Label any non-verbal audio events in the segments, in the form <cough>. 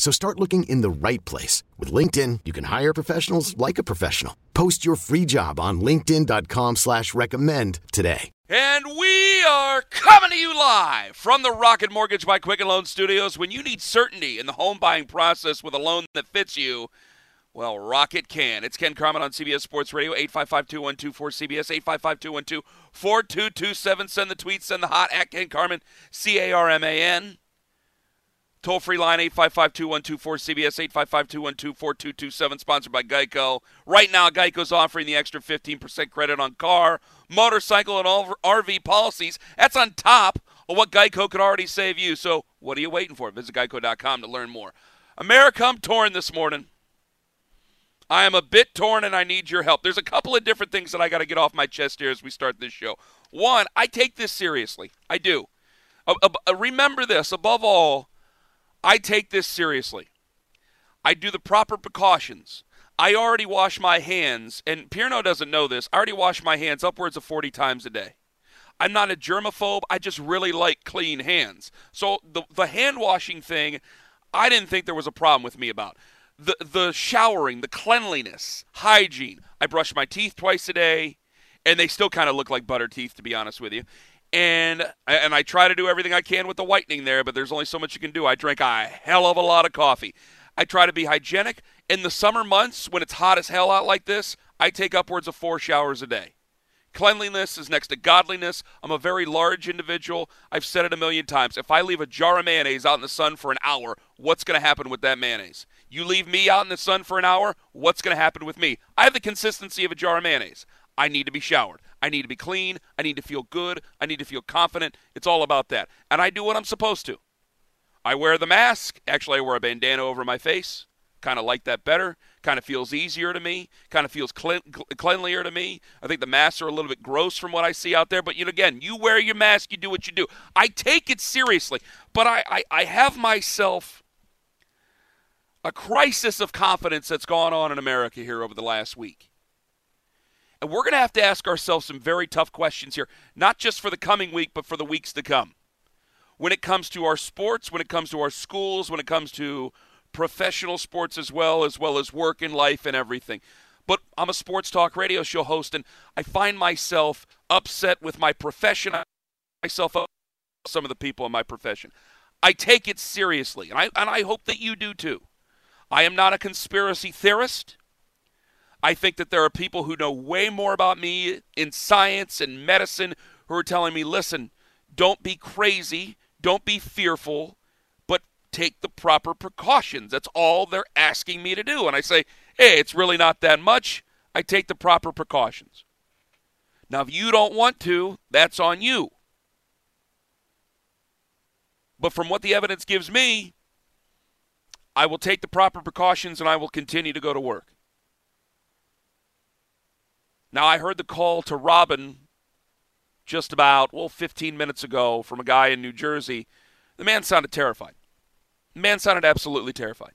So start looking in the right place. With LinkedIn, you can hire professionals like a professional. Post your free job on linkedin.com slash recommend today. And we are coming to you live from the Rocket Mortgage by Quicken Loan Studios. When you need certainty in the home buying process with a loan that fits you, well, Rocket can. It's Ken Carman on CBS Sports Radio, 855-2124-CBS, 855-212-4227. Send the tweet, send the hot at Ken Carman, C-A-R-M-A-N. Toll free line 855 2124 CBS 855 212 4227, sponsored by Geico. Right now, Geico's offering the extra 15% credit on car, motorcycle, and all RV policies. That's on top of what Geico could already save you. So, what are you waiting for? Visit geico.com to learn more. America, I'm torn this morning. I am a bit torn and I need your help. There's a couple of different things that I got to get off my chest here as we start this show. One, I take this seriously. I do. Uh, uh, remember this above all, I take this seriously. I do the proper precautions. I already wash my hands, and Pierno doesn't know this. I already wash my hands upwards of 40 times a day. I'm not a germaphobe. I just really like clean hands. So the the hand washing thing, I didn't think there was a problem with me about. The the showering, the cleanliness, hygiene. I brush my teeth twice a day, and they still kind of look like butter teeth to be honest with you and and I try to do everything I can with the whitening there, but there's only so much you can do. I drink a hell of a lot of coffee. I try to be hygienic. In the summer months when it's hot as hell out like this, I take upwards of 4 showers a day. Cleanliness is next to godliness. I'm a very large individual. I've said it a million times. If I leave a jar of mayonnaise out in the sun for an hour, what's going to happen with that mayonnaise? You leave me out in the sun for an hour, what's going to happen with me? I have the consistency of a jar of mayonnaise. I need to be showered. I need to be clean. I need to feel good. I need to feel confident. It's all about that. And I do what I'm supposed to. I wear the mask. Actually, I wear a bandana over my face. Kind of like that better. Kind of feels easier to me. Kind of feels clean, cleanlier to me. I think the masks are a little bit gross from what I see out there. But you know, again, you wear your mask, you do what you do. I take it seriously. But I, I, I have myself a crisis of confidence that's gone on in America here over the last week. And we're going to have to ask ourselves some very tough questions here, not just for the coming week, but for the weeks to come. When it comes to our sports, when it comes to our schools, when it comes to professional sports as well, as well as work and life and everything. But I'm a sports talk radio show host, and I find myself upset with my profession, I myself up some of the people in my profession. I take it seriously, and I, and I hope that you do too. I am not a conspiracy theorist. I think that there are people who know way more about me in science and medicine who are telling me, listen, don't be crazy, don't be fearful, but take the proper precautions. That's all they're asking me to do. And I say, hey, it's really not that much. I take the proper precautions. Now, if you don't want to, that's on you. But from what the evidence gives me, I will take the proper precautions and I will continue to go to work. Now, I heard the call to Robin just about, well, 15 minutes ago from a guy in New Jersey. The man sounded terrified. The man sounded absolutely terrified.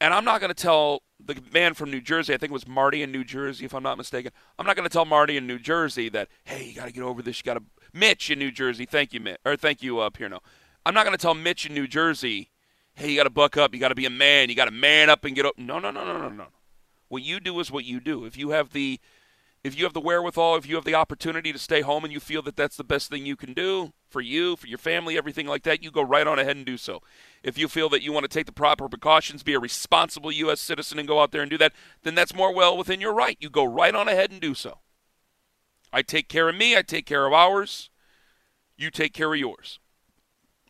And I'm not going to tell the man from New Jersey, I think it was Marty in New Jersey, if I'm not mistaken. I'm not going to tell Marty in New Jersey that, hey, you got to get over this. You got to. Mitch in New Jersey, thank you, Mitch. Or thank you, uh, Pierno. I'm not going to tell Mitch in New Jersey, hey, you got to buck up. You got to be a man. You got to man up and get up. No, no, no, no, no, no. What you do is what you do. If you have the if you have the wherewithal, if you have the opportunity to stay home and you feel that that's the best thing you can do for you, for your family, everything like that, you go right on ahead and do so. if you feel that you want to take the proper precautions, be a responsible U.S. citizen, and go out there and do that, then that's more well within your right. You go right on ahead and do so. I take care of me, I take care of ours, you take care of yours.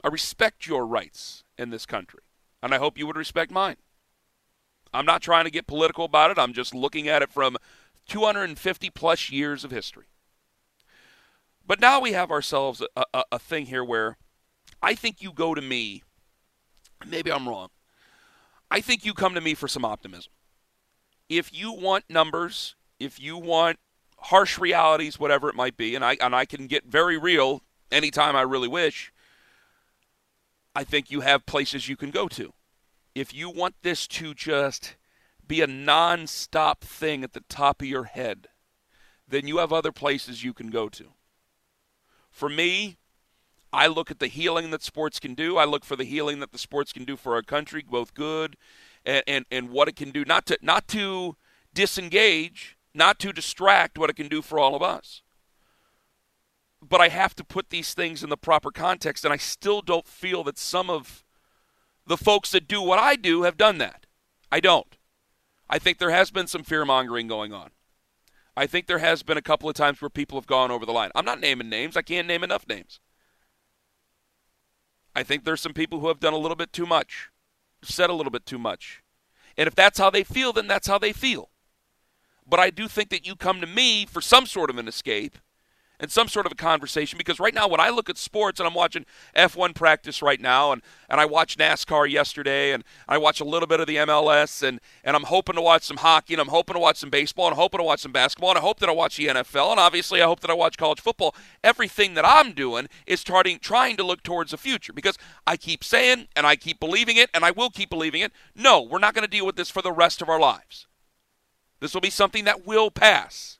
I respect your rights in this country, and I hope you would respect mine. I'm not trying to get political about it, I'm just looking at it from 250 plus years of history. But now we have ourselves a, a, a thing here where I think you go to me, maybe I'm wrong. I think you come to me for some optimism. If you want numbers, if you want harsh realities, whatever it might be, and I and I can get very real anytime I really wish. I think you have places you can go to. If you want this to just be a non-stop thing at the top of your head, then you have other places you can go to. For me, I look at the healing that sports can do. I look for the healing that the sports can do for our country, both good and, and, and what it can do. Not to not to disengage, not to distract what it can do for all of us. But I have to put these things in the proper context, and I still don't feel that some of the folks that do what I do have done that. I don't. I think there has been some fear mongering going on. I think there has been a couple of times where people have gone over the line. I'm not naming names, I can't name enough names. I think there's some people who have done a little bit too much, said a little bit too much. And if that's how they feel, then that's how they feel. But I do think that you come to me for some sort of an escape and some sort of a conversation because right now when I look at sports and I'm watching F1 practice right now and, and I watched NASCAR yesterday and I watch a little bit of the MLS and, and I'm hoping to watch some hockey and I'm hoping to watch some baseball and I'm hoping to watch some basketball and I hope that I watch the NFL and obviously I hope that I watch college football. Everything that I'm doing is starting trying to look towards the future because I keep saying and I keep believing it and I will keep believing it. No, we're not going to deal with this for the rest of our lives. This will be something that will pass.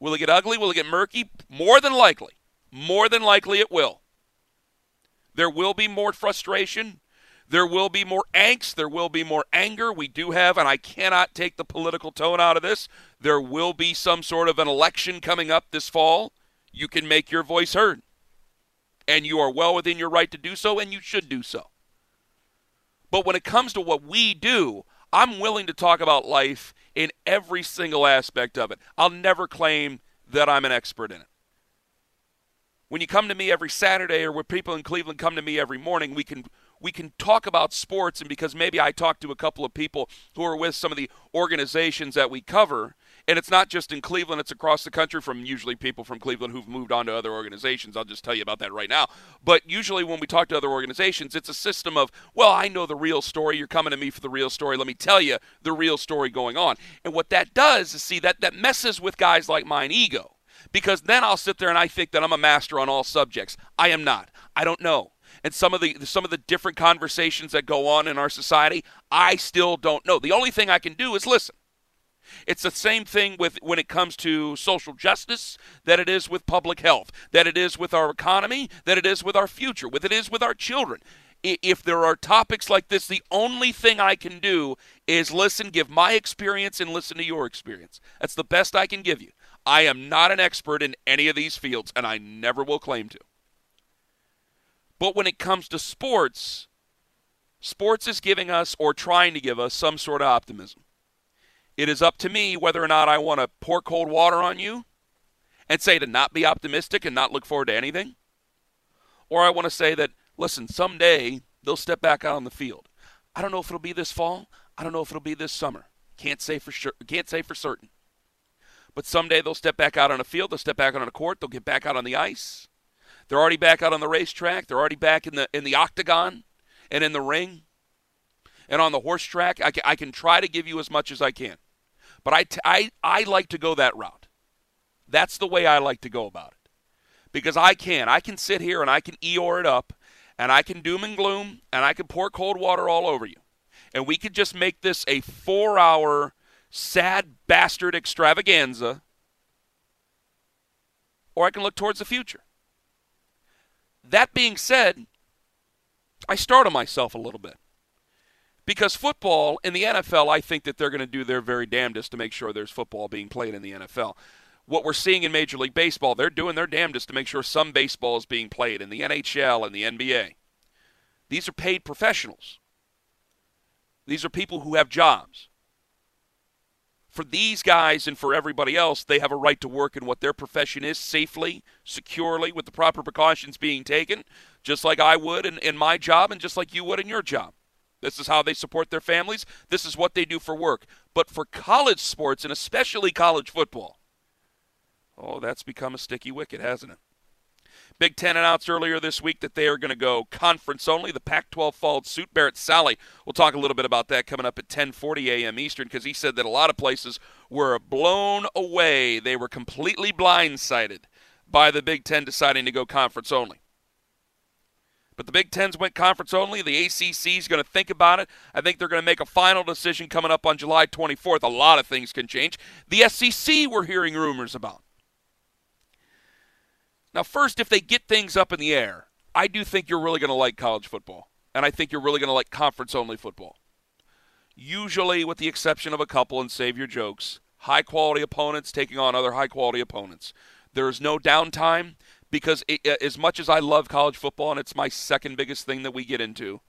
Will it get ugly? Will it get murky? More than likely. More than likely it will. There will be more frustration. There will be more angst. There will be more anger. We do have, and I cannot take the political tone out of this, there will be some sort of an election coming up this fall. You can make your voice heard. And you are well within your right to do so, and you should do so. But when it comes to what we do, I'm willing to talk about life in every single aspect of it. I'll never claim that I'm an expert in it. When you come to me every Saturday or when people in Cleveland come to me every morning, we can we can talk about sports and because maybe I talk to a couple of people who are with some of the organizations that we cover, and it's not just in Cleveland, it's across the country from usually people from Cleveland who've moved on to other organizations. I'll just tell you about that right now. But usually when we talk to other organizations, it's a system of, well, I know the real story. You're coming to me for the real story. Let me tell you the real story going on. And what that does is see that that messes with guys like mine ego. Because then I'll sit there and I think that I'm a master on all subjects. I am not. I don't know and some of the some of the different conversations that go on in our society, I still don't know. The only thing I can do is listen. It's the same thing with when it comes to social justice that it is with public health, that it is with our economy, that it is with our future, with it is with our children. If there are topics like this, the only thing I can do is listen, give my experience, and listen to your experience. That's the best I can give you. I am not an expert in any of these fields, and I never will claim to. But when it comes to sports, sports is giving us or trying to give us some sort of optimism. It is up to me whether or not I want to pour cold water on you and say to not be optimistic and not look forward to anything. Or I want to say that, listen, someday they'll step back out on the field. I don't know if it'll be this fall. I don't know if it'll be this summer. Can't say for sure. Can't say for certain. But someday they'll step back out on a field. They'll step back out on a court. They'll get back out on the ice. They're already back out on the racetrack. They're already back in the in the octagon and in the ring and on the horse track. I can, I can try to give you as much as I can. But I, t- I, I like to go that route. That's the way I like to go about it. Because I can. I can sit here and I can Eeyore it up, and I can doom and gloom, and I can pour cold water all over you. And we could just make this a four hour sad bastard extravaganza, or I can look towards the future. That being said, I startle myself a little bit. Because football in the NFL, I think that they're going to do their very damnedest to make sure there's football being played in the NFL. What we're seeing in Major League Baseball, they're doing their damnedest to make sure some baseball is being played in the NHL and the NBA. These are paid professionals. These are people who have jobs. For these guys and for everybody else, they have a right to work in what their profession is safely, securely, with the proper precautions being taken, just like I would in, in my job and just like you would in your job. This is how they support their families. This is what they do for work. But for college sports, and especially college football, oh, that's become a sticky wicket, hasn't it? Big Ten announced earlier this week that they are going to go conference only. The Pac-12 followed suit. Barrett Sallee, we'll talk a little bit about that coming up at 10:40 a.m. Eastern because he said that a lot of places were blown away. They were completely blindsided by the Big Ten deciding to go conference only. But the Big Ten's went conference only. The ACC is going to think about it. I think they're going to make a final decision coming up on July 24th. A lot of things can change. The SEC, we're hearing rumors about. Now, first, if they get things up in the air, I do think you're really going to like college football. And I think you're really going to like conference only football. Usually, with the exception of a couple, and save your jokes, high quality opponents taking on other high quality opponents. There is no downtime because it, uh, as much as I love college football, and it's my second biggest thing that we get into,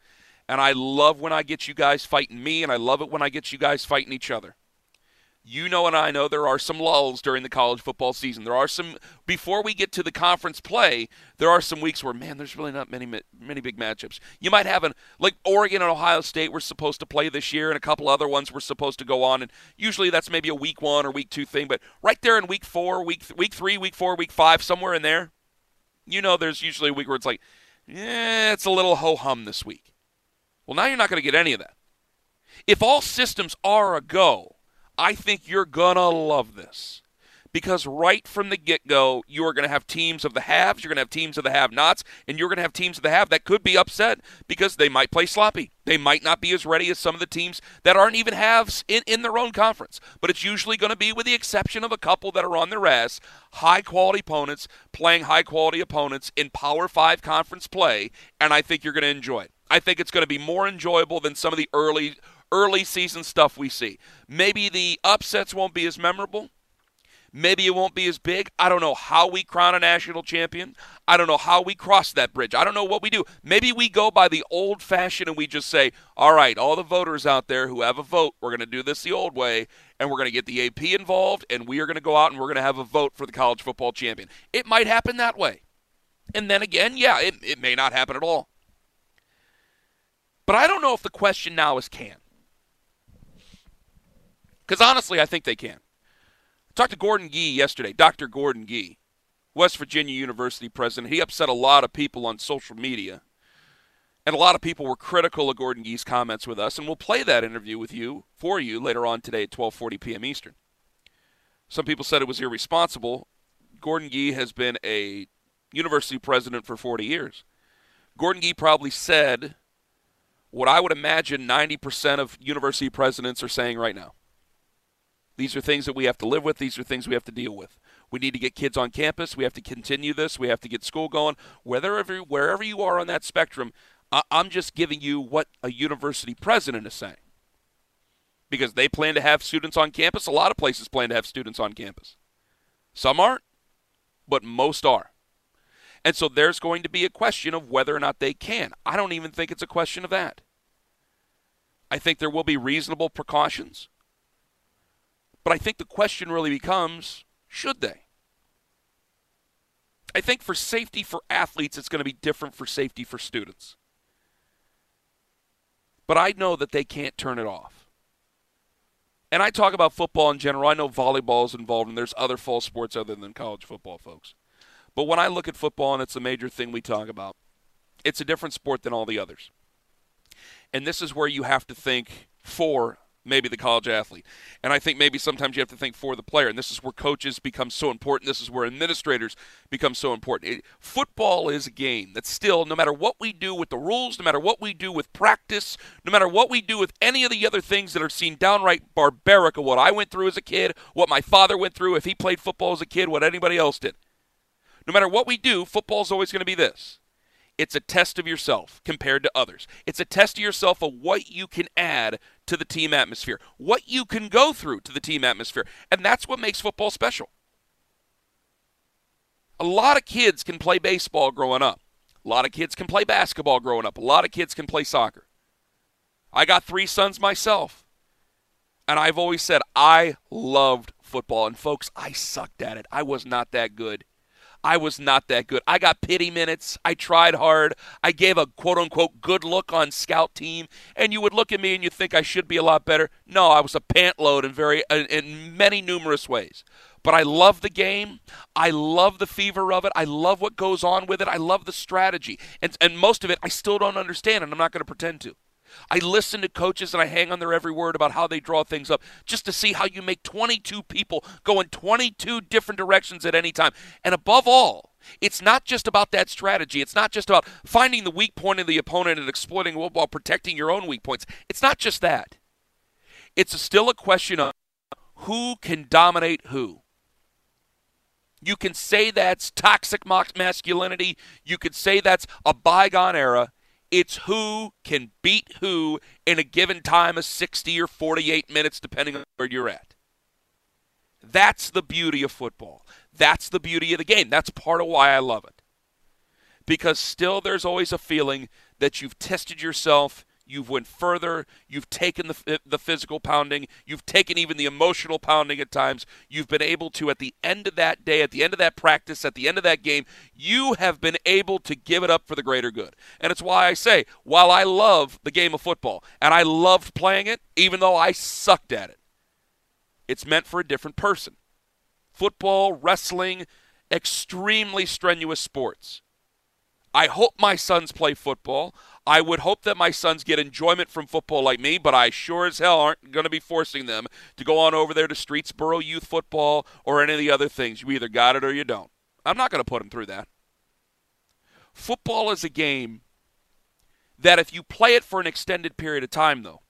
and I love when I get you guys fighting me, and I love it when I get you guys fighting each other you know and I know there are some lulls during the college football season. There are some before we get to the conference play. There are some weeks where man, there's really not many many big matchups. You might have an like Oregon and Ohio State were supposed to play this year, and a couple other ones were supposed to go on. And usually that's maybe a week one or week two thing. But right there in week four, week week three, week four, week five, somewhere in there, you know, there's usually a week where it's like, yeah, it's a little ho hum this week. Well, now you're not going to get any of that. If all systems are a go I think you're going to love this. Because right from the get go, you are going to have teams of the haves, you're going to have teams of the have nots, and you're going to have teams of the have that could be upset because they might play sloppy. They might not be as ready as some of the teams that aren't even halves in, in their own conference. But it's usually going to be, with the exception of a couple that are on their ass, high quality opponents playing high quality opponents in Power Five conference play, and I think you're going to enjoy it. I think it's going to be more enjoyable than some of the early early season stuff we see. Maybe the upsets won't be as memorable. Maybe it won't be as big. I don't know how we crown a national champion. I don't know how we cross that bridge. I don't know what we do. Maybe we go by the old fashioned and we just say, all right, all the voters out there who have a vote, we're going to do this the old way, and we're going to get the AP involved, and we are going to go out and we're going to have a vote for the college football champion. It might happen that way. And then again, yeah, it, it may not happen at all. But I don't know if the question now is can. Because honestly, I think they can. Talked to Gordon Gee yesterday, Dr. Gordon Gee, West Virginia University president. He upset a lot of people on social media. And a lot of people were critical of Gordon Gee's comments with us, and we'll play that interview with you for you later on today at 12:40 p.m. Eastern. Some people said it was irresponsible. Gordon Gee has been a university president for 40 years. Gordon Gee probably said what I would imagine 90% of university presidents are saying right now. These are things that we have to live with. These are things we have to deal with. We need to get kids on campus. We have to continue this. We have to get school going. Wherever, wherever you are on that spectrum, I'm just giving you what a university president is saying. Because they plan to have students on campus. A lot of places plan to have students on campus. Some aren't, but most are. And so there's going to be a question of whether or not they can. I don't even think it's a question of that. I think there will be reasonable precautions. But I think the question really becomes should they? I think for safety for athletes, it's going to be different for safety for students. But I know that they can't turn it off. And I talk about football in general. I know volleyball is involved, and there's other fall sports other than college football, folks. But when I look at football, and it's a major thing we talk about, it's a different sport than all the others. And this is where you have to think for maybe the college athlete. And I think maybe sometimes you have to think for the player. And this is where coaches become so important. This is where administrators become so important. It, football is a game that still, no matter what we do with the rules, no matter what we do with practice, no matter what we do with any of the other things that are seen downright barbaric of what I went through as a kid, what my father went through if he played football as a kid, what anybody else did. No matter what we do, football is always going to be this it's a test of yourself compared to others. It's a test of yourself of what you can add to the team atmosphere, what you can go through to the team atmosphere. And that's what makes football special. A lot of kids can play baseball growing up. A lot of kids can play basketball growing up. A lot of kids can play soccer. I got three sons myself. And I've always said I loved football. And folks, I sucked at it. I was not that good. I was not that good. I got pity minutes. I tried hard. I gave a quote unquote good look on scout team, and you would look at me and you think I should be a lot better. No, I was a pant load in very in many numerous ways. But I love the game. I love the fever of it. I love what goes on with it. I love the strategy. And and most of it I still don't understand and I'm not going to pretend to. I listen to coaches and I hang on their every word about how they draw things up just to see how you make 22 people go in 22 different directions at any time. And above all, it's not just about that strategy. It's not just about finding the weak point of the opponent and exploiting it while protecting your own weak points. It's not just that. It's still a question of who can dominate who. You can say that's toxic masculinity. You could say that's a bygone era. It's who can beat who in a given time of 60 or 48 minutes, depending on where you're at. That's the beauty of football. That's the beauty of the game. That's part of why I love it. Because still, there's always a feeling that you've tested yourself You've went further. You've taken the, the physical pounding. You've taken even the emotional pounding at times. You've been able to, at the end of that day, at the end of that practice, at the end of that game, you have been able to give it up for the greater good. And it's why I say, while I love the game of football and I loved playing it, even though I sucked at it, it's meant for a different person. Football, wrestling, extremely strenuous sports. I hope my sons play football. I would hope that my sons get enjoyment from football like me, but I sure as hell aren't going to be forcing them to go on over there to Streetsboro Youth Football or any of the other things. You either got it or you don't. I'm not going to put them through that. Football is a game that if you play it for an extended period of time, though,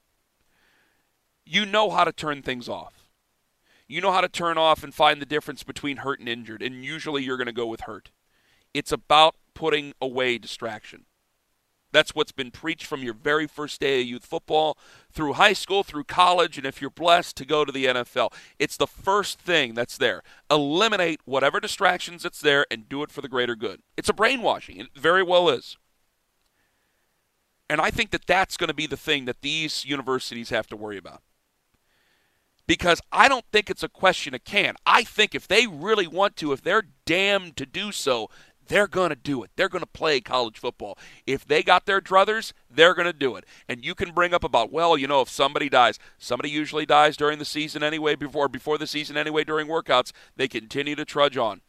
you know how to turn things off. You know how to turn off and find the difference between hurt and injured, and usually you're going to go with hurt. It's about putting away distraction. That's what's been preached from your very first day of youth football through high school, through college, and if you're blessed to go to the NFL. It's the first thing that's there. Eliminate whatever distractions that's there and do it for the greater good. It's a brainwashing. It very well is. And I think that that's going to be the thing that these universities have to worry about. Because I don't think it's a question of can. I think if they really want to, if they're damned to do so, they're going to do it. They're going to play college football. If they got their druthers, they're going to do it. And you can bring up about, well, you know, if somebody dies, somebody usually dies during the season anyway, before before the season anyway, during workouts, they continue to trudge on.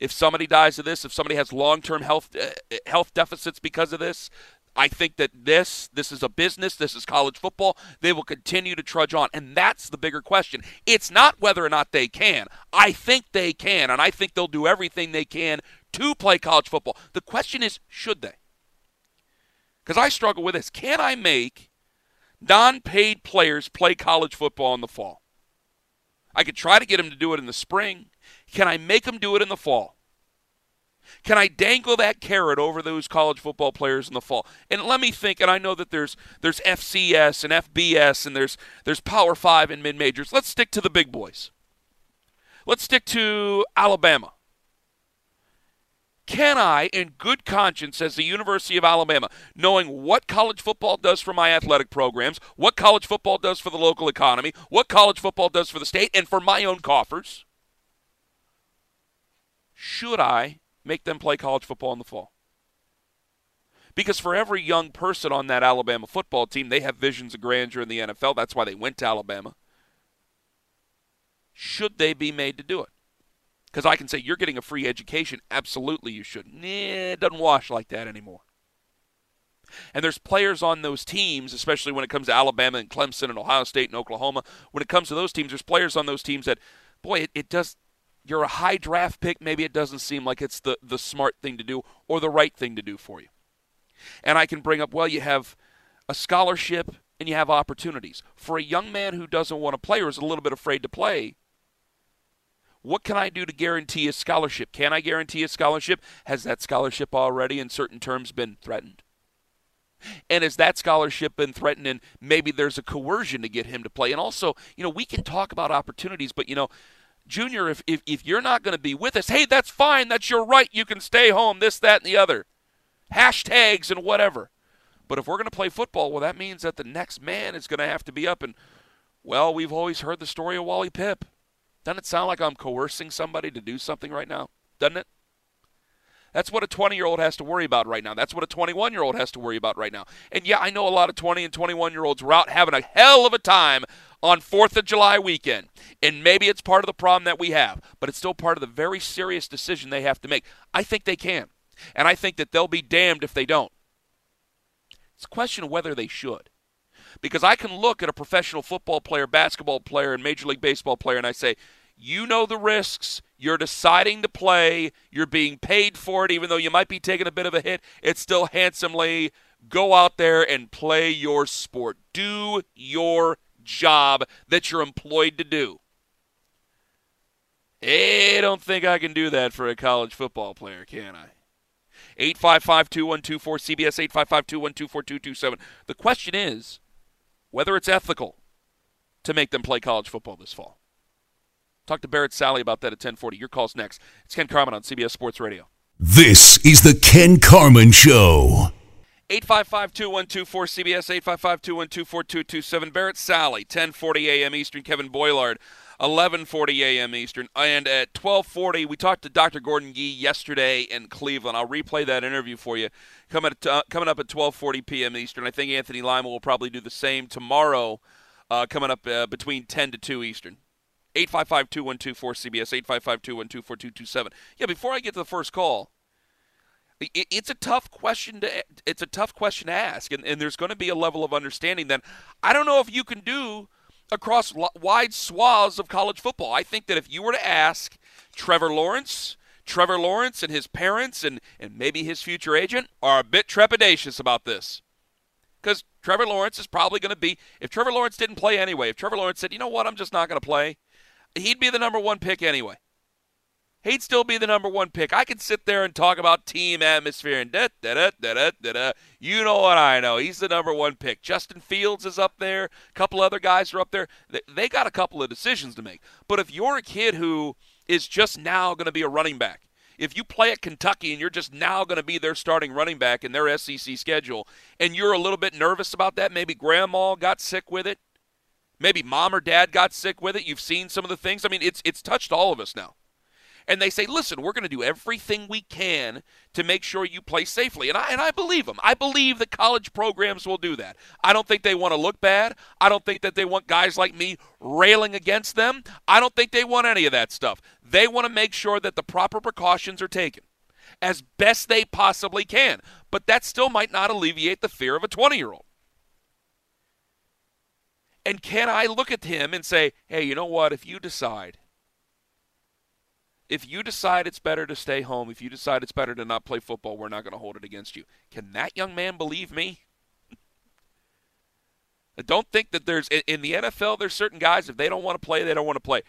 If somebody dies of this, if somebody has long-term health uh, health deficits because of this, I think that this this is a business, this is college football. They will continue to trudge on, and that's the bigger question. It's not whether or not they can. I think they can, and I think they'll do everything they can to play college football. The question is, should they? Because I struggle with this. Can I make non paid players play college football in the fall? I could try to get them to do it in the spring. Can I make them do it in the fall? Can I dangle that carrot over those college football players in the fall? And let me think. And I know that there's there's FCS and FBS and there's there's Power Five and mid majors. Let's stick to the big boys. Let's stick to Alabama. Can I, in good conscience, as the University of Alabama, knowing what college football does for my athletic programs, what college football does for the local economy, what college football does for the state, and for my own coffers, should I make them play college football in the fall? Because for every young person on that Alabama football team, they have visions of grandeur in the NFL. That's why they went to Alabama. Should they be made to do it? Because I can say you're getting a free education. Absolutely, you should. Nah, it doesn't wash like that anymore. And there's players on those teams, especially when it comes to Alabama and Clemson and Ohio State and Oklahoma. When it comes to those teams, there's players on those teams that, boy, it, it does. You're a high draft pick. Maybe it doesn't seem like it's the, the smart thing to do or the right thing to do for you. And I can bring up, well, you have a scholarship and you have opportunities. For a young man who doesn't want to play or is a little bit afraid to play, what can I do to guarantee a scholarship? Can I guarantee a scholarship? Has that scholarship already, in certain terms, been threatened? And has that scholarship been threatened and maybe there's a coercion to get him to play? And also, you know, we can talk about opportunities, but, you know, Junior, if, if, if you're not going to be with us, hey, that's fine. That's your right. You can stay home, this, that, and the other. Hashtags and whatever. But if we're going to play football, well, that means that the next man is going to have to be up. And, well, we've always heard the story of Wally Pipp. Doesn't it sound like I'm coercing somebody to do something right now? Doesn't it? That's what a 20 year old has to worry about right now. That's what a 21 year old has to worry about right now. And yeah, I know a lot of 20 and 21 year olds were out having a hell of a time on 4th of July weekend. And maybe it's part of the problem that we have, but it's still part of the very serious decision they have to make. I think they can. And I think that they'll be damned if they don't. It's a question of whether they should. Because I can look at a professional football player, basketball player, and Major League Baseball player, and I say, you know the risks. You're deciding to play. You're being paid for it, even though you might be taking a bit of a hit. It's still handsomely. Go out there and play your sport. Do your job that you're employed to do. I don't think I can do that for a college football player, can I? 855 2124 CBS 855 212 4227. The question is whether it's ethical to make them play college football this fall. Talk to Barrett Sallee about that at 1040. Your call's next. It's Ken Carman on CBS Sports Radio. This is the Ken Carman Show. 855-2124 CBS 855-212-4227 Barrett Sallee, 1040 a.m. Eastern Kevin Boilard 1140 a.m. Eastern and at 1240 we talked to Dr. Gordon Gee yesterday in Cleveland I'll replay that interview for you coming at, uh, coming up at 1240 p.m. Eastern I think Anthony Lima will probably do the same tomorrow uh, coming up uh, between 10 to 2 Eastern 855-212-4CBS 855-212-4227 yeah before I get to the first call it's a tough question to it's a tough question to ask and, and there's going to be a level of understanding that i don't know if you can do across wide swaths of college football. I think that if you were to ask trevor lawrence trevor lawrence and his parents and, and maybe his future agent are a bit trepidatious about this. Because trevor lawrence is probably going to be if trevor lawrence didn't play anyway if trevor lawrence said you know what? I'm just not going to play he'd be the number one pick anyway he'd still be the number one pick. I could sit there and talk about team atmosphere and da da da da da da. You know what I know? He's the number one pick. Justin Fields is up there. A couple other guys are up there. They got a couple of decisions to make. But if you're a kid who is just now going to be a running back, if you play at Kentucky and you're just now going to be their starting running back in their SEC schedule, and you're a little bit nervous about that, maybe grandma got sick with it, maybe mom or dad got sick with it. You've seen some of the things. I mean, it's it's touched all of us now and they say, listen, we're going to do everything we can to make sure you play safely. And I, and I believe them. I believe that college programs will do that. I don't think they want to look bad. I don't think that they want guys like me railing against them. I don't think they want any of that stuff. They want to make sure that the proper precautions are taken as best they possibly can. But that still might not alleviate the fear of a 20 year old. And can I look at him and say, hey, you know what? If you decide if you decide it's better to stay home, if you decide it's better to not play football, we're not going to hold it against you. Can that young man believe me? I don't think that there's in the NFL there's certain guys if they don't want to play, they don't want to play.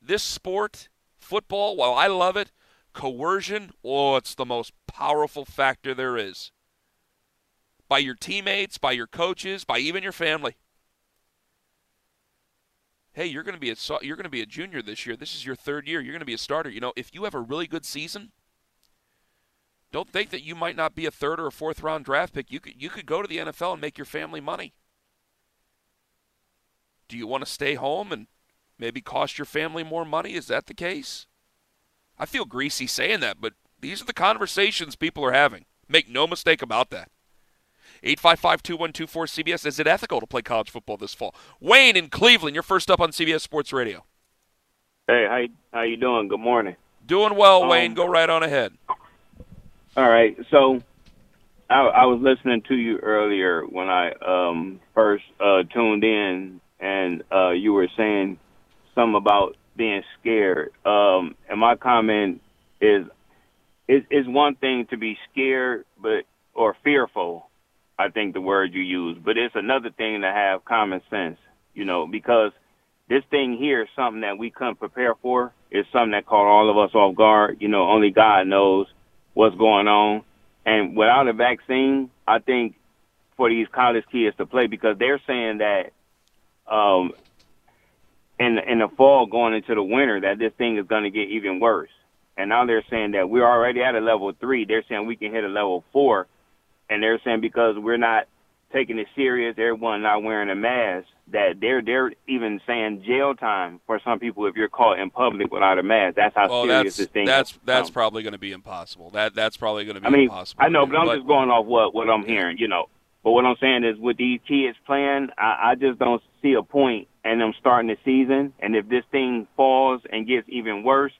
This sport, football, while I love it, coercion, oh, it's the most powerful factor there is. By your teammates, by your coaches, by even your family hey, you're going to be a you're going to be a junior this year. This is your third year. You're going to be a starter. You know, if you have a really good season, don't think that you might not be a third or a fourth round draft pick. You could you could go to the NFL and make your family money. Do you want to stay home and maybe cost your family more money? Is that the case? I feel greasy saying that, but these are the conversations people are having. Make no mistake about that. 855-2124-CBS. Is it ethical to play college football this fall? Wayne in Cleveland, you're first up on CBS Sports Radio. Hey, how how you doing? Good morning. Doing well, um, Wayne. Go right on ahead. All right. So I, I was listening to you earlier when I um, first uh, tuned in, and uh, you were saying something about being scared. Um, and my comment is, is, is one thing to be scared, but or fearful, I think the word you use, but it's another thing to have common sense, you know, because this thing here is something that we couldn't prepare for. It's something that caught all of us off guard. You know, only God knows what's going on. And without a vaccine, I think for these college kids to play because they're saying that um in in the fall going into the winter that this thing is going to get even worse. And now they're saying that we're already at a level 3. They're saying we can hit a level 4 and they're saying because we're not taking it serious, everyone not wearing a mask, that they're they're even saying jail time for some people if you're caught in public without a mask. That's how well, serious that's, this thing that's is. that's Um, probably going to be impossible. That that's probably going to be I mean, impossible. I know, but I'm But- just going off what what I'm hearing, you know. But what I'm saying is, with these kids playing, I, I just don't see a point in them starting the season. And if this thing falls and gets even worse,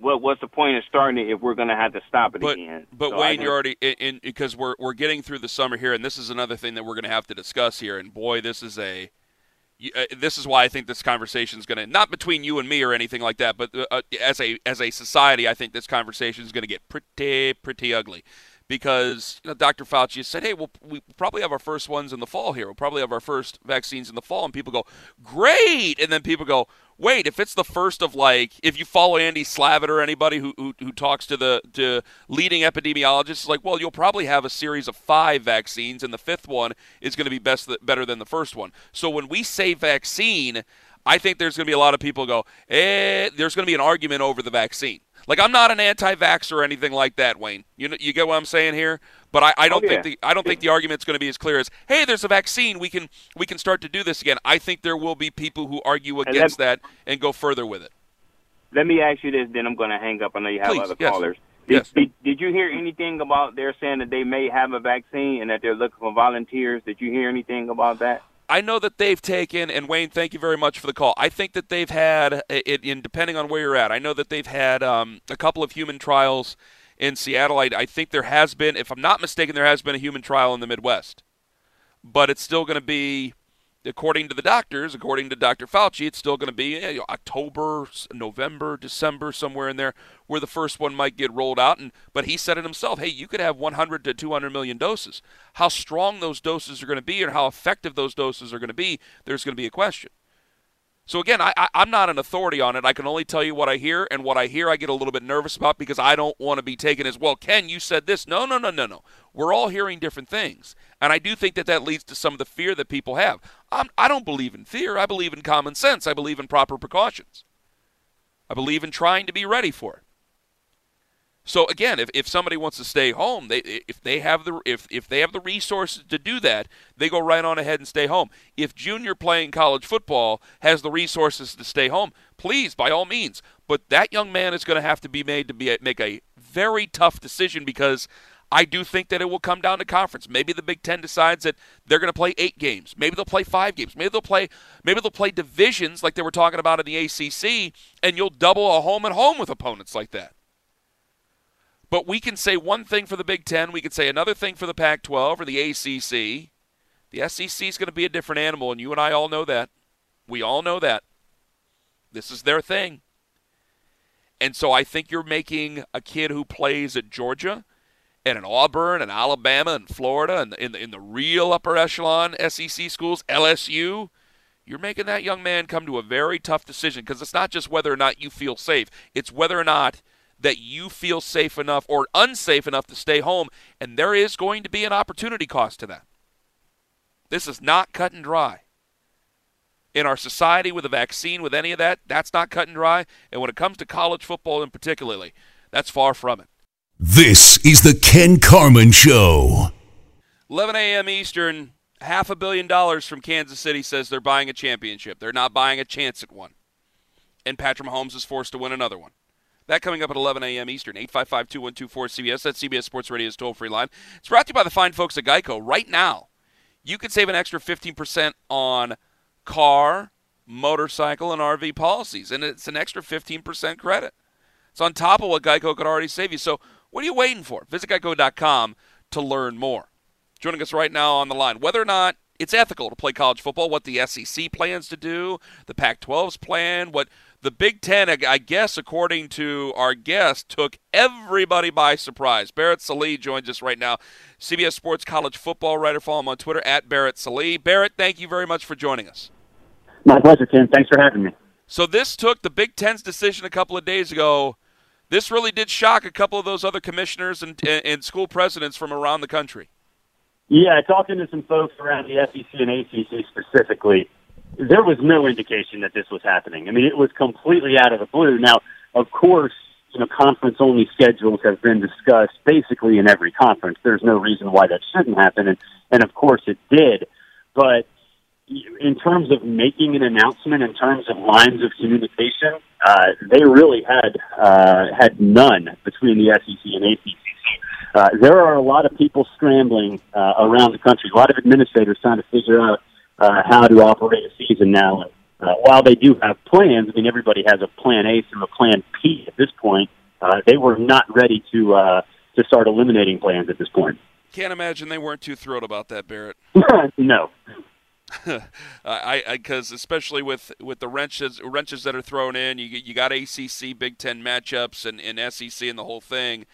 what what's the point of starting it if we're going to have to stop it but, again? But So Wayne, you're already in, in because we're we're getting through the summer here, and this is another thing that we're going to have to discuss here. And boy, this is a uh, this is why I think this conversation is going to not between you and me or anything like that, but uh, as a as a society, I think this conversation is going to get pretty pretty ugly. Because you know, Dr. Fauci said, "Hey, we'll we probably have our first ones in the fall here. We'll probably have our first vaccines in the fall." And people go, "Great!" And then people go, "Wait, if it's the first of like, if you follow Andy Slavitt or anybody who who, who talks to the to leading epidemiologists, like, well, you'll probably have a series of five vaccines, and the fifth one is going to be best better than the first one. So when we say vaccine, I think there's going to be a lot of people go, eh, there's going to be an argument over the vaccine. Like I'm not an anti-vax or anything like that, Wayne. You know, you get what I'm saying here. But I, I oh, don't Oh, think the I don't think the argument's going to be as clear as, hey, there's a vaccine, we can we can start to do this again. I think there will be people who argue against that and go further with it. Let me ask you this, then I'm going to hang up. I know you have Please, other yes. callers. Did, Yes. did, did you hear anything about they're saying that they may have a vaccine and that they're looking for volunteers? Did you hear anything about that? I know that they've taken, and Wayne, thank you very much for the call. I think that they've had, it, in depending on where you're at, I know that they've had um, a couple of human trials in Seattle. I, I think there has been, if I'm not mistaken, there has been a human trial in the Midwest. But it's still going to be, according to the doctors, according to Dr. Fauci, it's still going to be eh, October, November, December, somewhere in there, where the first one might get rolled out. And but he said it himself. Hey, you could have 100 to 200 million doses. How strong those doses are going to be, and how effective those doses are going to be, there's going to be a question. So again, I, I'm not an authority on it. I can only tell you what I hear, and what I hear, I get a little bit nervous about because I don't want to be taken as well. Ken, you said this. No, no, no, no, no. We're all hearing different things, and I do think that that leads to some of the fear that people have. I'm, I don't believe in fear. I believe in common sense. I believe in proper precautions. I believe in trying to be ready for it. So again, if, if somebody wants to stay home, they if they have the if if they have the resources to do that, they go right on ahead and stay home. If junior playing college football has the resources to stay home, please by all means. But that young man is going to have to be made to be make a very tough decision because I do think that it will come down to conference. Maybe the Big Ten decides that they're going to play eight games. Maybe they'll play five games. Maybe they'll play maybe they'll play divisions like they were talking about in the ACC, and you'll double a home and home with opponents like that. But we can say one thing for the Big Ten, we could say another thing for the Pac 12 or the ACC. The SEC is going to be a different animal, and you and I all know that. We all know that. This is their thing. And so I think you're making a kid who plays at Georgia and in Auburn and Alabama and Florida and in the, in the real upper echelon SEC schools, LSU, you're making that young man come to a very tough decision because it's not just whether or not you feel safe, it's whether or not that you feel safe enough or unsafe enough to stay home, and there is going to be an opportunity cost to that. This is not cut and dry. In our society, with a vaccine, with any of that, that's not cut and dry. And when it comes to college football in particularly, that's far from it. This is the Ken Carman Show. 11 a.m. Eastern, half a billion dollars from Kansas City says they're buying a championship. They're not buying a chance at one. And Patrick Mahomes is forced to win another one. That coming up at 11 a.m. Eastern, 855 2124 CBS. That's CBS Sports Radio's toll free line. It's brought to you by the fine folks at Geico. Right now, you could save an extra 15% on car, motorcycle, and RV policies, and it's an extra 15% credit. It's on top of what Geico could already save you. So, what are you waiting for? Visit geico.com to learn more. Joining us right now on the line, whether or not it's ethical to play college football, what the SEC plans to do, the Pac 12's plan, what the Big Ten, I guess, according to our guest, took everybody by surprise. Barrett Sallee joins us right now, CBS Sports college football writer. Follow him on Twitter at Barrett Sallee. Barrett, thank you very much for joining us. My pleasure, Tim. Thanks for having me. So this took the Big Ten's decision a couple of days ago. This really did shock a couple of those other commissioners and, and school presidents from around the country. Yeah, talking to some folks around the SEC and ACC specifically, there was no indication that this was happening. I mean, it was completely out of the blue. Now, of course, you know, conference only schedules have been discussed basically in every conference. There's no reason why that shouldn't happen, and and of course it did. But in terms of making an announcement, in terms of lines of communication, uh, they really had uh, had none between the SEC and ACC. Uh, there are a lot of people scrambling uh, around the country. A lot of administrators trying to figure out uh, how to operate a season now. And, uh, while they do have plans, I mean everybody has a plan A through a plan P at this point. Uh, they were not ready to uh, to start eliminating plans at this point. Can't imagine they weren't too thrilled about that, Barrett. <laughs> no. <laughs> I because especially with with the wrenches wrenches that are thrown in, you you got ACC Big Ten matchups and, and SEC and the whole thing.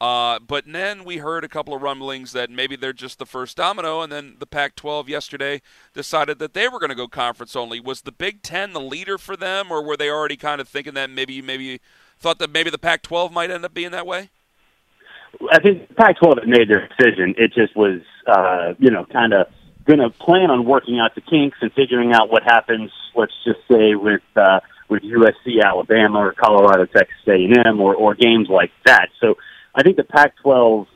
Uh, but then we heard a couple of rumblings that maybe they're just the first domino, and then the Pac-12 yesterday decided that they were going to go conference only. Was the Big Ten the leader for them, or were they already kind of thinking that maybe maybe thought that maybe the Pac-12 might end up being that way? I think Pac-12 had made their decision. It just was, uh, you know, kind of going to plan on working out the kinks and figuring out what happens. Let's just say with uh, with USC, Alabama, or Colorado, Texas A&M, or or games like that. So I think the Pac-12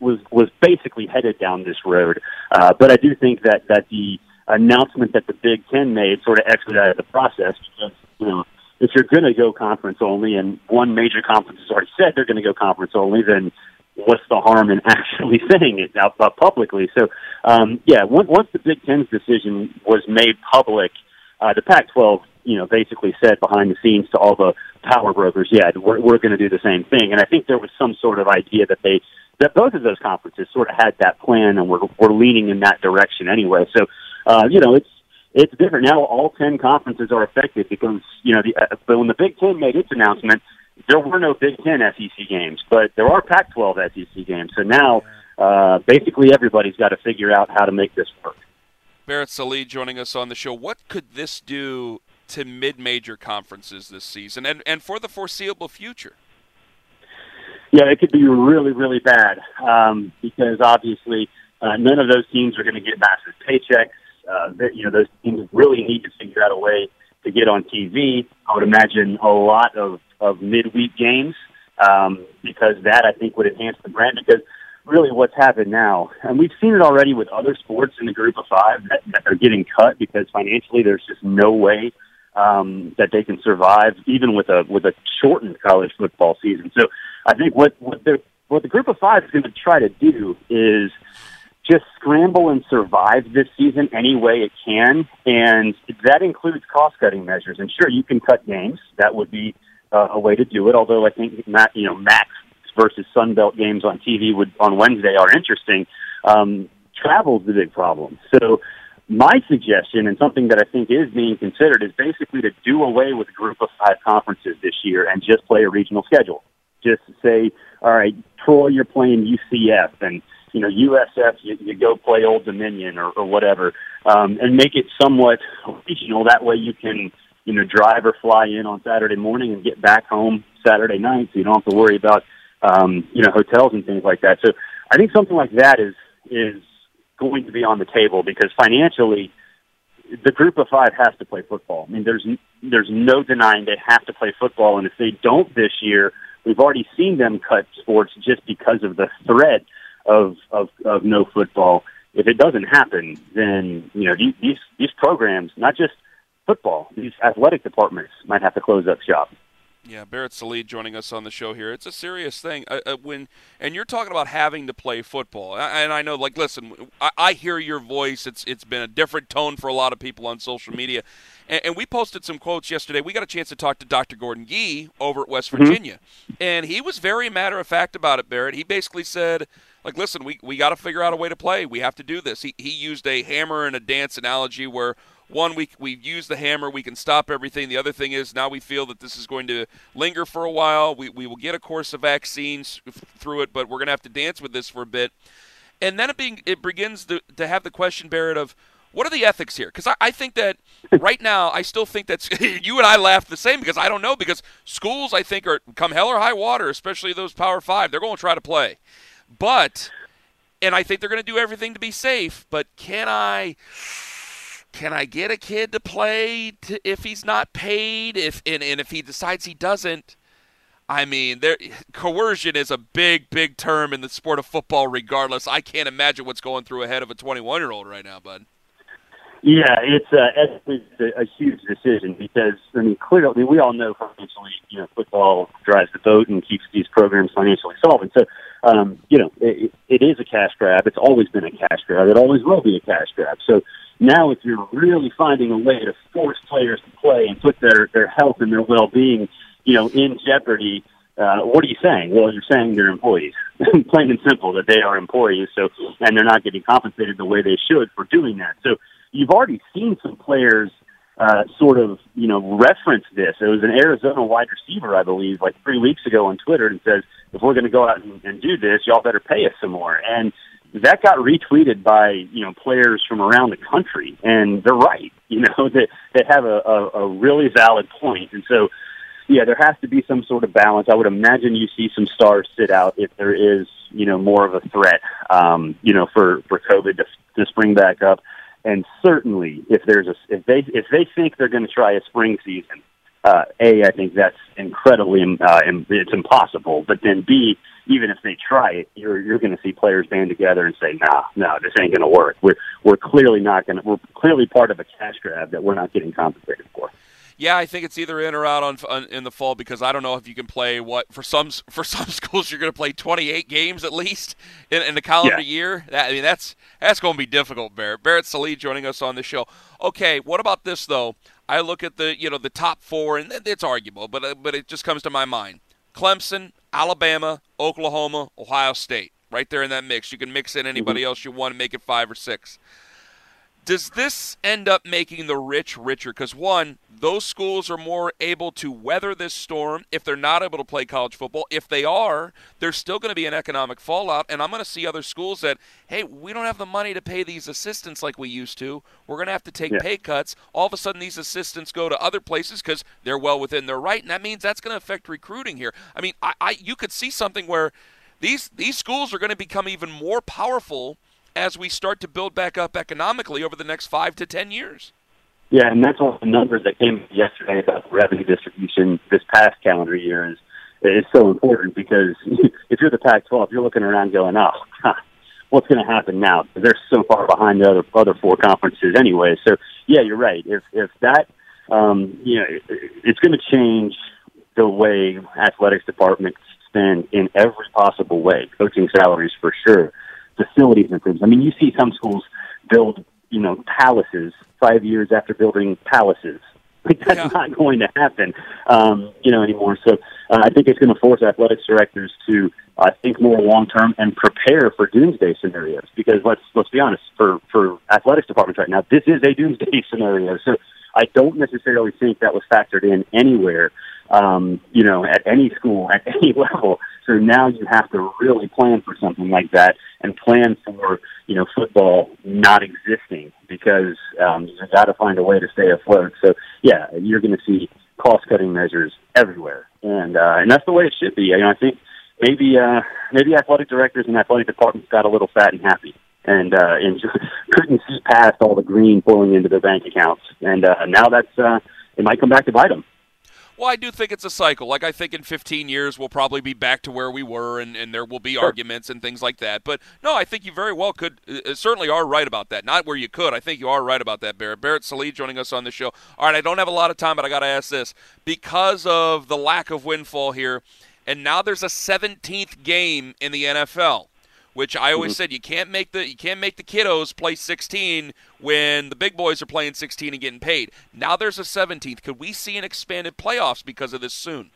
was was basically headed down this road. Uh, but I do think that that the announcement that the Big Ten made sort of expedited the process because you know if you're going to go conference only, and one major conference has already said they're going to go conference only, then what's the harm in <laughs> actually saying it out uh, publicly? So, um, yeah, once, once the Big Ten's decision was made public, uh, the Pac-12, you know, basically said behind the scenes to all the power brokers, yeah, we're, we're going to do the same thing. And I think there was some sort of idea that they that both of those conferences sort of had that plan and were were leaning in that direction anyway. So, uh, you know, it's it's different now. All ten conferences are affected because you know the uh, but when the Big Ten made its announcement there were no Big Ten SEC games, but there are Pac-12 SEC games. So now, uh, basically, everybody's got to figure out how to make this work. Barrett Sallee joining us on the show. What could this do to mid-major conferences this season, and and for the foreseeable future? Yeah, it could be really, really bad um, because obviously uh, none of those teams are going to get massive paychecks. Uh, you know, those teams really need to figure out a way to get on TV. I would imagine a lot of of midweek games um, because that I think would enhance the brand. Because really, what's happened now, and we've seen it already with other sports in the Group of Five that, that are getting cut because financially there's just no way um, that they can survive even with a with a shortened college football season. So I think what what the what the Group of Five is going to try to do is just scramble and survive this season any way it can, and that includes cost cutting measures. And sure, you can cut games. That would be uh, a way to do it. Although I think you know, Max versus Sun Belt games on TV would on Wednesday are interesting. Um, travel is the big problem. So my suggestion and something that I think is being considered is basically to do away with group of five conferences this year and just play a regional schedule. Just say, all right, Troy, you're playing UCF, and you know USF, you, you go play Old Dominion or, or whatever, um, and make it somewhat regional. That way, you can you know, drive or fly in on Saturday morning and get back home Saturday night, so you don't have to worry about, um, you know, hotels and things like that. So I think something like that is is going to be on the table because financially, the group of five has to play football. I mean, there's there's no denying they have to play football, and if they don't this year, we've already seen them cut sports just because of the threat of of, of no football. If it doesn't happen, then you know these these programs, not just football. These athletic departments might have to close up shop. Yeah, Barrett Sallee joining us on the show here. It's a serious thing. Uh, uh, when and you're talking about having to play football, and I know, like, listen, I, I, hear your voice. It's it's been a different tone for a lot of people on social media, and, and we posted some quotes yesterday. We got a chance to talk to Dr. Gordon Gee over at West mm-hmm. Virginia, and he was very matter of fact about it. Barrett, he basically said, like, listen, we we got to figure out a way to play. We have to do this. He he used a hammer and a dance analogy where one, we we use the hammer, we can stop everything. The other thing is now we feel that this is going to linger for a while. We we will get a course of vaccines through it, but we're going to have to dance with this for a bit. And then it being it begins to, to have the question, Barrett, of what are the ethics here? Because I, I, think that right now, I still think that's <laughs> you and I laugh the same because I don't know because schools I think are come hell or high water, especially those Power Five, they're going to try to play, but and I think they're going to do everything to be safe. But can I? Can I get a kid to play to, if he's not paid? If and, and if he decides he doesn't, I mean, there coercion is a big, big term in the sport of football. Regardless, I can't imagine what's going through a head of a 21 year old right now, bud. Yeah, it's uh, it's a, a huge decision because I mean, clearly, we all know financially, you know, football drives the boat and keeps these programs financially solvent. So, um, you know, it, it is a cash grab. It's always been a cash grab. It always will be a cash grab. So now, if you're really finding a way to force players to play and put their their health and their well being, you know, in jeopardy. Uh, what are you saying? Well, you're saying they're employees, <laughs> plain and simple, that they are employees. So, and they're not getting compensated the way they should for doing that. So, you've already seen some players uh, sort of, you know, reference this. It was an Arizona wide receiver, I believe, like three weeks ago on Twitter, and says, "If we're going to go out and, and do this, y'all better pay us some more." And that got retweeted by you know players from around the country, and they're right. <laughs> You know, they they have a, a, a really valid point, and so. Yeah, there has to be some sort of balance. I would imagine you see some stars sit out if there is, you know, more of a threat, um, you know, for for COVID to, to spring back up. And certainly, if there's a if they if they think they're going to try a spring season, uh, a I think that's incredibly uh, it's impossible. But then b even if they try it, you're you're going to see players band together and say, "Nah, no, this ain't going to work. We're we're clearly not going to. We're clearly part of a cash grab that we're not getting compensated for." Yeah, I think it's either in or out on, on, in the fall because I don't know if you can play what for some <laughs> for some schools you're going to play 28 games at least in, in the calendar yeah. year. That I mean that's that's going to be difficult. Barrett Barrett Sallee joining us on the show. Okay, what about this though? I look at the you know the top four and it's arguable, but uh, but it just comes to my mind: Clemson, Alabama, Oklahoma, Ohio State, right there in that mix. You can mix in anybody mm-hmm. else you want, and make it five or six does this end up making the rich richer? Because, one, those schools are more able to weather this storm if they're not able to play college football. If they are, there's still going to be an economic fallout. And I'm going to see other schools that, hey, we don't have the money to pay these assistants like we used to. We're going to have to take yeah. pay cuts. All of a sudden, these assistants go to other places because they're well within their right. And that means that's going to affect recruiting here. I mean, I, I you could see something where these, these schools are going to become even more powerful as we start to build back up economically over the next five to ten years. Yeah, and that's all the numbers that came yesterday about revenue distribution this past calendar year is is so important because <laughs> if you're the Pac-12, you're looking around going, oh, huh, what's going to happen now? They're so far behind the other other four conferences anyway. So yeah, you're right. If if that um, you know, it, it's going to change the way athletics departments spend in every possible way. Coaching salaries for sure facilities improvements. I mean, you see some schools build, you know, palaces five years after building palaces. <laughs> Like that's yeah. not going to happen, um, you know, anymore. So uh, I think it's going to force athletics directors to uh, think more long term and prepare for doomsday scenarios. Because let's let's be honest, for for athletics departments right now, this is a doomsday <laughs> scenario. So I don't necessarily think that was factored in anywhere um, you know, at any school, at <laughs> any level. So now you have to really plan for something like that and plan for, you know, football not existing because um, you've got to find a way to stay afloat. So, yeah, you're going to see cost-cutting measures everywhere. And, uh, and that's the way it should be. I, mean, I think maybe, uh, maybe athletic directors and athletic departments got a little fat and happy and uh, and <laughs> couldn't see past all the green pouring into their bank accounts. And uh, now that's uh, it might come back to bite them. Well, I do think it's a cycle. Like I think in 15 years we'll probably be back to where we were, and, and there will be sure. arguments and things like that. But no, I think you very well could uh, uh, certainly are right about that. Not where you could. I think you are right about that, Barrett. Barrett Sallee joining us on the show. All right, I don't have a lot of time, but I got to ask this because of the lack of windfall here, and now there's a 17th game in the NFL which I always mm-hmm. said you can't make the you can't make the kiddos play 16 when the big boys are playing 16 and getting paid. Now there's a 17th. Could we see an expanded playoffs because of this soon?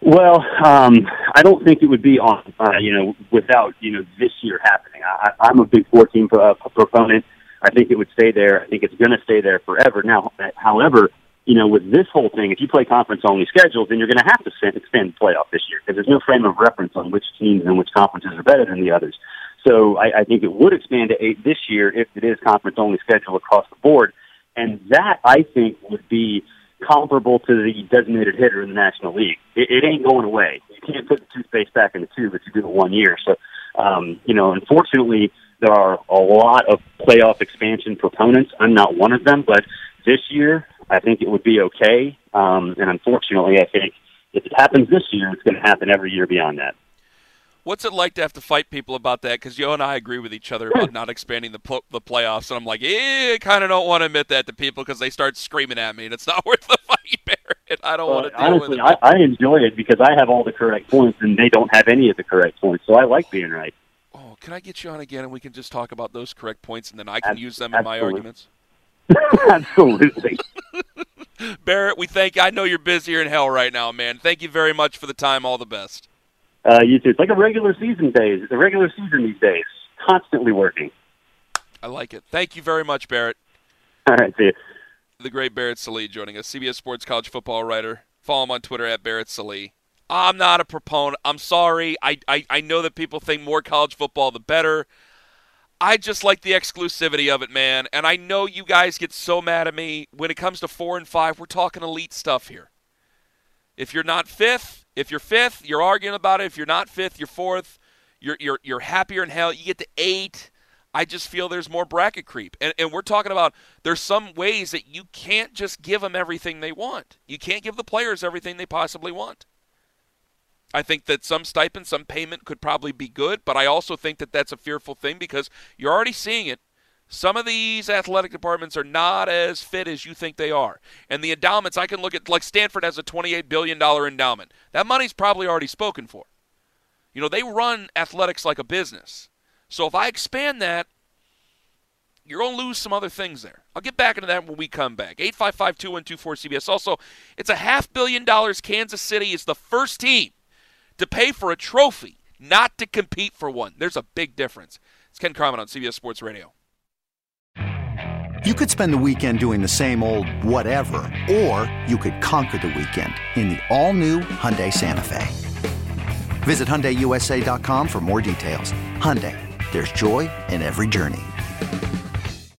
Well, um, I don't think it would be on uh, you know without you know this year happening. I, I'm a big 14 uh, proponent. I think it would stay there. I think it's going to stay there forever. Now, however, you know, with this whole thing, if you play conference only schedules, then you're going to have to expand the playoff this year because there's no frame of reference on which teams and which conferences are better than the others. So I, I think it would expand to eight this year if it is conference only schedule across the board. And that I think would be comparable to the designated hitter in the National League. It, it ain't going away. You can't put the toothpaste back in the tube if you do it one year. So, um, you know, unfortunately, there are a lot of playoff expansion proponents. I'm not one of them, but this year I think it would be okay. Um, and unfortunately, I think if it happens this year, it's going to happen every year beyond that. What's it like to have to fight people about that? Because you and I agree with each other about not expanding the pl- the playoffs, and I'm like, eh, I kind of don't want to admit that to people because they start screaming at me, and it's not <laughs> worth the fight, Barrett. I don't Well, want to deal honestly, with it. I, I enjoy it because I have all the correct points and they don't have any of the correct points. So I like being right. oh, can I get you on again, and we can just talk about those correct points, and then I can use them in my arguments? <laughs> Absolutely. <laughs> Barrett, we thank. you. I know you're busier in hell right now, man. Thank you very much for the time. All the best. Uh, you too. It's like a regular season days. The regular season these days. Constantly working. I like it. Thank you very much, Barrett. All right, see you. the great Barrett Sallee joining us, CBS Sports college football writer. Follow him on Twitter at Barrett Sallee. I'm not a proponent. I'm sorry. I, I, I know that people think more college football the better. I just like the exclusivity of it, man. And I know you guys get so mad at me when it comes to four and five. We're talking elite stuff here. If you're not fifth, if you're fifth, you're arguing about it. If you're not fifth, you're fourth. You're you're you're happier in hell. You get to eight. I just feel there's more bracket creep. And, and we're talking about there's some ways that you can't just give them everything they want. You can't give the players everything they possibly want. I think that some stipend, some payment could probably be good, but I also think that that's a fearful thing because you're already seeing it. Some of these athletic departments are not as fit as you think they are. And the endowments, I can look at, like Stanford has a $28 billion endowment. That money's probably already spoken for. You know, they run athletics like a business. So if I expand that, you're going to lose some other things there. I'll get back into that when we come back. 855 2124 CBS. Also, it's a half billion dollars. Kansas City is the first team to pay for a trophy, not to compete for one. There's a big difference. It's Ken Carman on CBS Sports Radio. You could spend the weekend doing the same old whatever, or you could conquer the weekend in the all-new Hyundai Santa Fe. Visit HyundaiUSA.com for more details. Hyundai, there's joy in every journey.